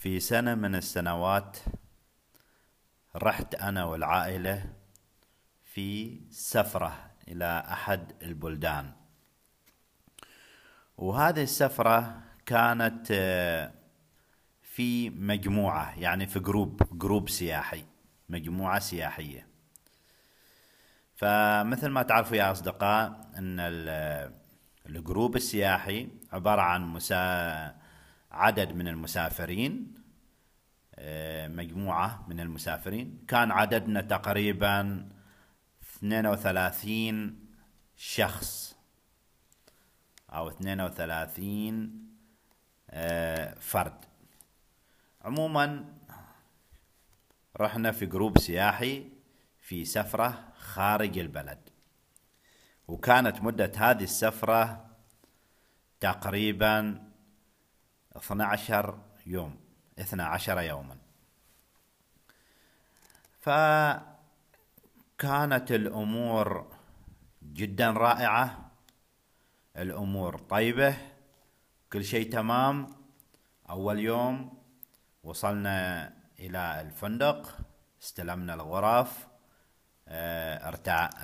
في سنة من السنوات رحت أنا والعائلة في سفرة إلى أحد البلدان. وهذه السفرة كانت آه، في مجموعة يعني في group group سياحي مجموعة سياحية. فمثل ما تعرفوا يا أصدقاء أن ال group السياحي عبارة عن مسا... عدد من المسافرين مجموعة من المسافرين. كان عددنا تقريبا 32 شخص أو 32 آه، فرد. عموما رحنا في جروب سياحي في سفرة خارج البلد. وكانت مدة هذه السفرة تقريبا 12 يوم. 12 يوما. فكانت الأمور جدا رائعة الأمور طيبة كل شيء تمام. أول يوم وصلنا إلى الفندق استلمنا الغرف آه،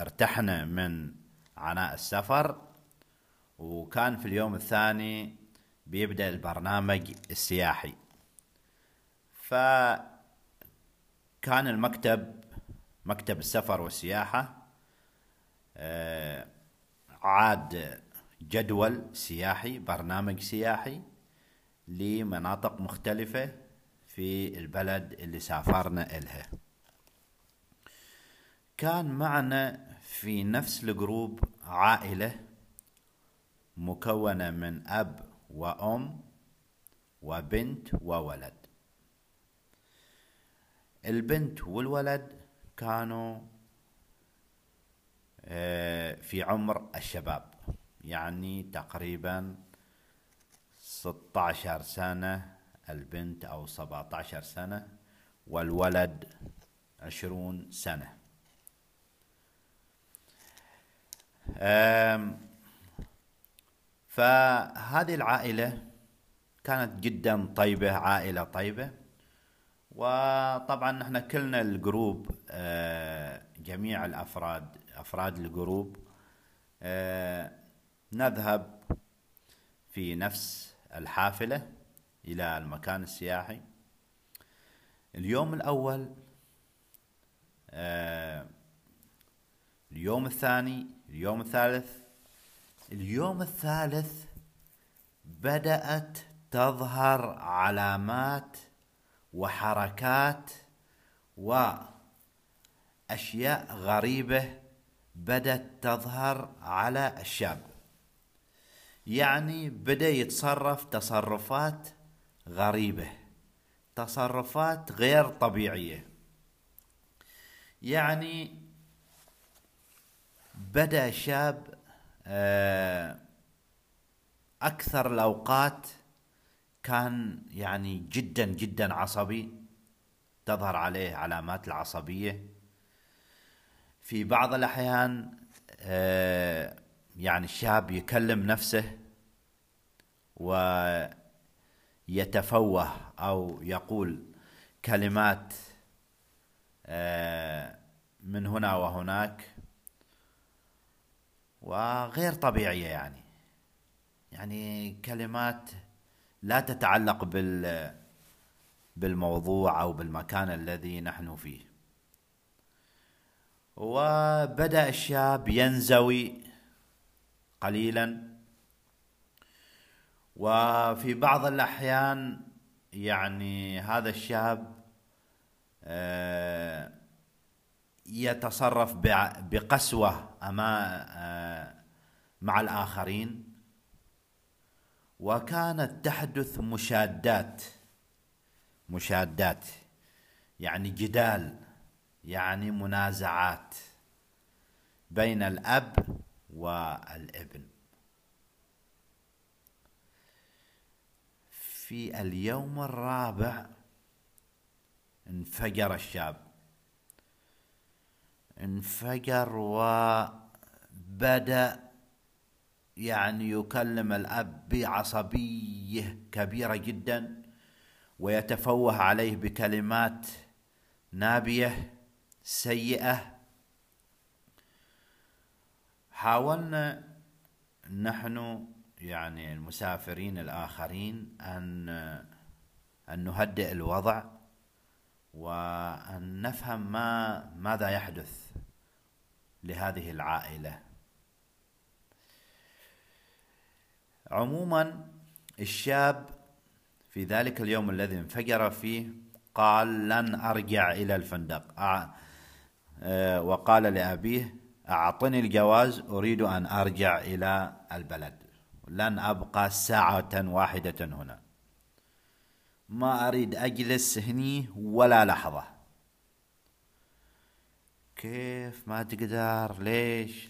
ارتحنا من عناء السفر. وكان في اليوم الثاني بيبدأ البرنامج السياحي. فكان المكتب مكتب السفر والسياحة آه، عاد جدول سياحي برنامج سياحي لمناطق مختلفة في البلد اللي سافرنا إلها. كان معنا في نفس الجروب عائلة مكونة من أب وأم وبنت وولد. البنت والولد كانوا آه، في عمر الشباب يعني تقريبا 16 سنة البنت أو 17 سنة والولد 20 سنة. فهذه العائلة كانت جدا طيبة عائلة طيبة. وطبعا نحن كلنا ال group آه، جميع الأفراد أفراد ال group آه، نذهب في نفس الحافلة إلى المكان السياحي. اليوم الأول آه، اليوم الثاني اليوم الثالث. اليوم الثالث بدأت تظهر علامات وحركات وأشياء غريبة بدت تظهر على الشاب يعني بدأ يتصرف تصرفات غريبة تصرفات غير طبيعية. يعني بدأ شاب آه، أكثر الأوقات كان يعني جدا جدا عصبي. تظهر عليه علامات العصبية. في بعض الأحيان آه، يعني الشاب يكلم نفسه ويتفوه أو يقول كلمات آه، من هنا وهناك. وغير طبيعية يعني. يعني كلمات لا تتعلق بال بالموضوع أو بالمكان الذي نحن فيه. وبدأ الشاب ينزوي قليلا. وفي بعض الأحيان يعني هذا الشاب آه، يتصرف بقسوة آه، مع الآخرين. وكانت تحدث مشادات مشادات يعني جدال يعني منازعات بين الأب والابن. في اليوم الرابع انفجر الشاب. انفجر وبدأ يعني يكلم الأب بعصبية كبيرة جدا ويتفوه عليه بكلمات نابية سيئة. حاولنا نحن يعني المسافرين الآخرين أن أن نهدئ الوضع وأن نفهم ما ماذا يحدث لهذه العائلة. عموما الشاب في ذلك اليوم الذي انفجر فيه قال لن أرجع إلى الفندق. آه، وقال لأبيه أعطني الجواز أريد أن أرجع إلى البلد. لن أبقى ساعة واحدة هنا. ما أريد أجلس هني ولا لحظة. كيف ما تقدر؟ ليش؟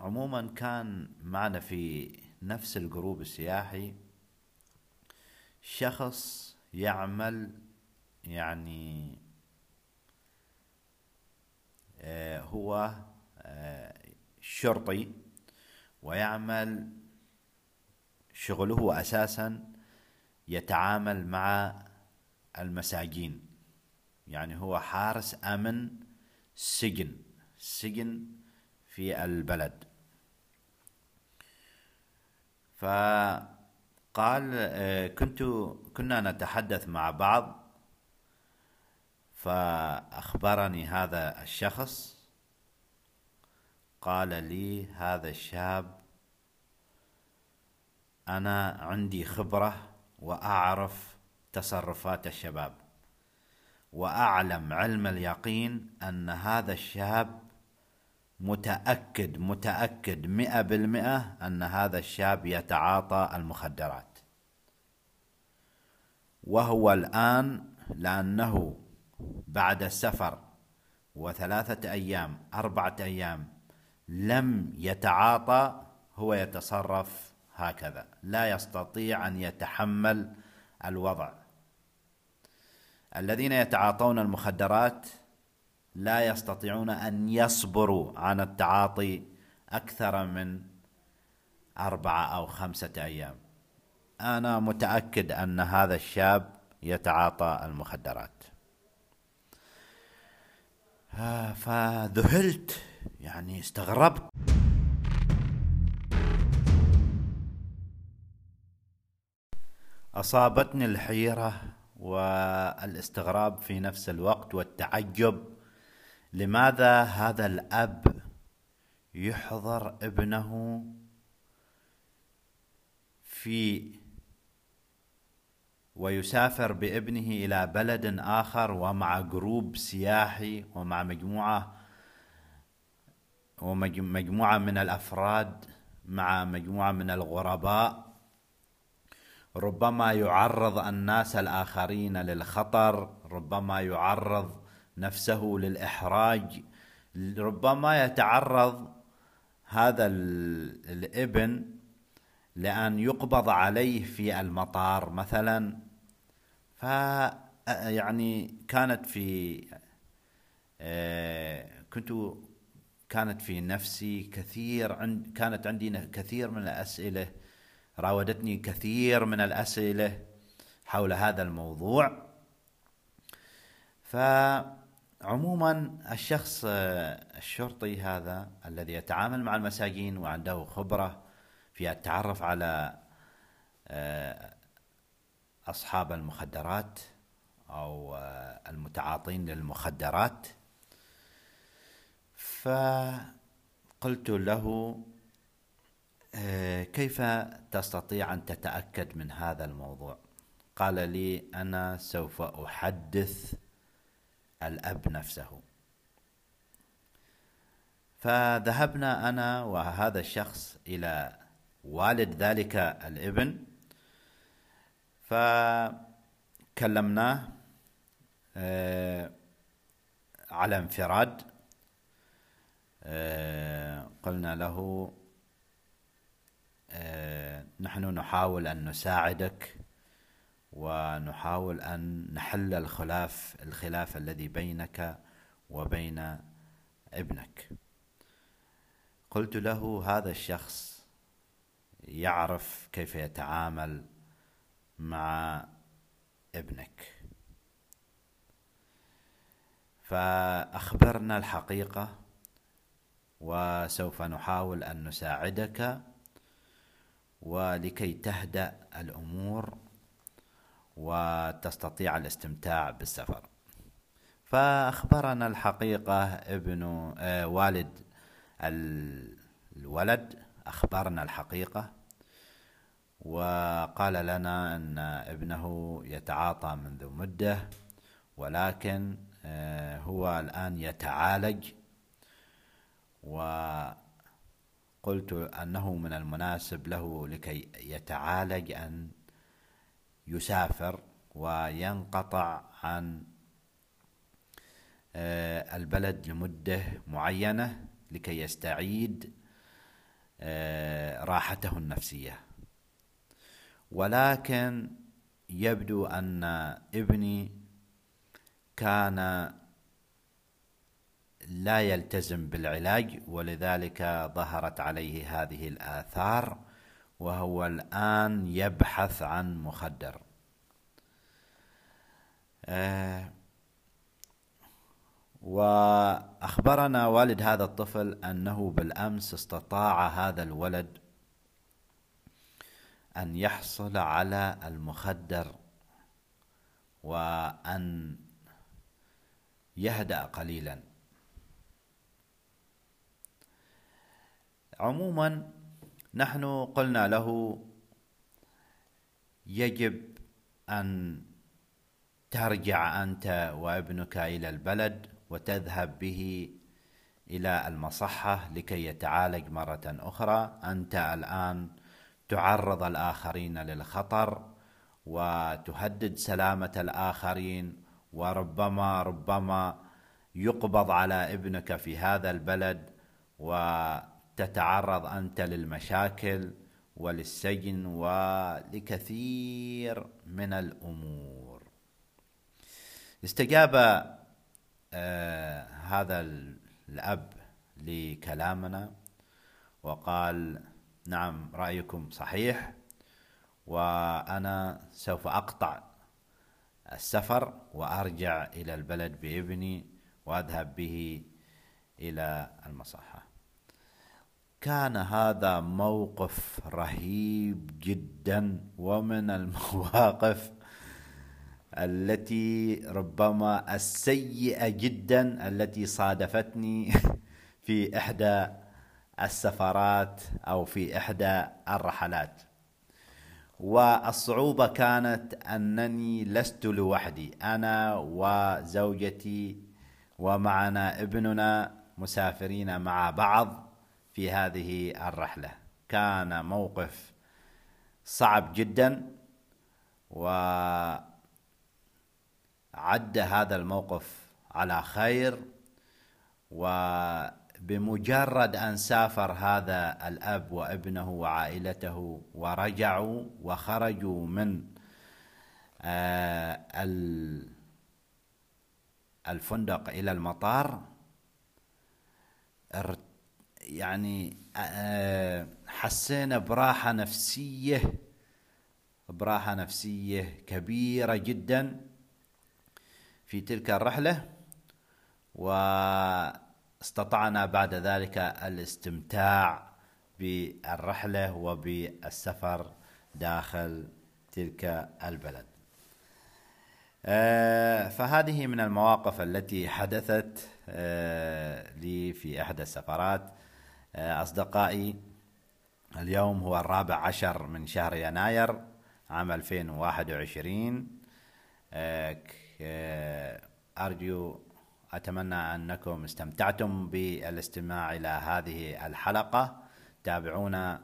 فعموما كان معنا في نفس الجروب السياحي شخص يعمل يعني آه، هو آه، شرطي ويعمل شغله أساسا يتعامل مع المساجين. يعني هو حارس أمن سجن سجن في البلد. فقال آه، كنت كنا نتحدث مع بعض. فأخبرني هذا الشخص. قال لي هذا الشاب أنا عندي خبرة وأعرف تصرفات الشباب وأعلم علم اليقين أن هذا الشاب متأكد متأكد مئة بالمئة أن هذا الشاب يتعاطى المخدرات. وهو الآن لأنه بعد السفر وثلاثة أيام أربعة أيام لم يتعاطى هو يتصرف هكذا. لا يستطيع أن يتحمل الوضع. الذين يتعاطون المخدرات لا يستطيعون أن يصبروا عن التعاطي أكثر من أربعة أو خمسة أيام. أنا متأكد أن هذا الشاب يتعاطى المخدرات. فذهلت يعني استغربت. أصابتني الحيرة والإستغراب في نفس الوقت والتعجب. لماذا هذا الأب يحضر ابنه في ويسافر بابنه إلى بلد آخر ومع جروب سياحي ومع مجموعة ومجموعه من الأفراد مع مجموعة من الغرباء. ربما يعرض الناس الآخرين للخطر ربما يعرض نفسه للإحراج ربما يتعرض هذا الإبن لأن يقبض عليه في المطار مثلا. ف يعني كانت في آه، كنت كانت في نفسي كثير كانت عندي كثير من الأسئلة راودتني كثير من الأسئلة حول هذا الموضوع. فعموما الشخص آه، الشرطي هذا الذي يتعامل مع المساجين وعنده خبرة في التعرف على آه، أصحاب المخدرات أو آه، المتعاطين للمخدرات. فقلت له كيف تستطيع أن تتأكد من هذا الموضوع؟ قال لي أنا سوف أحدث الأب نفسه. فذهبنا أنا وهذا الشخص إلى والد ذلك الابن. فكلمناه آه، على انفراد آه، قلنا له آه، نحن نحاول أن نساعدك ونحاول أن نحل الخلاف الخلاف الذي بينك وبين ابنك. قلت له هذا الشخص يعرف كيف يتعامل مع ابنك. فأخبرنا الحقيقة وسوف نحاول أن نساعدك ولكي تهدأ الأمور وتستطيع الاستمتاع بالسفر. فأخبرنا الحقيقة ابن آه والد الولد أخبرنا الحقيقة وقال لنا أن ابنه يتعاطى منذ مدة ولكن آه هو الآن يتعالج. وقلت أنه من المناسب له لكي يتعالج أن يسافر وينقطع عن آه، البلد لمدة معينة لكي يستعيد آه، راحته النفسية. ولكن يبدو أن ابني كان لا يلتزم بالعلاج ولذلك ظهرت عليه هذه الآثار. وهو الآن يبحث عن مخدر. آه وأخبرنا والد هذا الطفل أنه بالأمس استطاع هذا الولد أن يحصل على المخدر وأن يهدأ قليلا. عموما نحن قلنا له يجب أن ترجع أنت وابنك إلى البلد وتذهب به إلى المصحة لكي يتعالج مرة أخرى. أنت الآن تعرض الآخرين للخطر وتهدد سلامة الآخرين وربما ربما يقبض على ابنك في هذا البلد وتتعرض أنت للمشاكل وللسجن ولكثير من الأمور. استجاب آه هذا الأب لكلامنا وقال نعم رأيكم صحيح وأنا سوف أقطع السفر وأرجع إلى البلد بابني وأذهب به إلى المصحة. كان هذا موقف رهيب جدا ومن المواقف التي ربما السيئة جدا التي صادفتني في إحدى السفرات أو في إحدى الرحلات. والصعوبة كانت أنني لست لوحدي أنا وزوجتي ومعنا ابننا مسافرين مع بعض. في هذه الرحلة. كان موقف صعب جدا و عد هذا الموقف على خير وبمجرد أن سافر هذا الأب وابنه وعائلته ورجعوا وخرجوا من آه، الفندق إلى المطار يعني آه، حسينا براحة نفسية براحة نفسية كبيرة جدا في تلك الرحلة واستطعنا بعد ذلك الاستمتاع بالرحلة وبالسفر داخل تلك البلد. آه، فهذه من المواقف التي حدثت آه، لي في إحدى السفرات. أصدقائي اليوم هو الرابع عشر من شهر يناير عام 2021 آه، أرجو أتمنى أنكم استمتعتم بالاستماع إلى هذه الحلقة. تابعونا.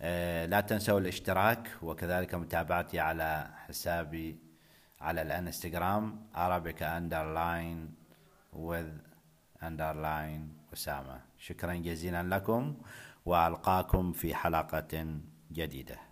آه، لا تنسوا الاشتراك وكذلك متابعتي على حسابي على الانستغرام Arabic underline with underline أسامة. شكرا جزيلا لكم وألقاكم في حلقة جديدة.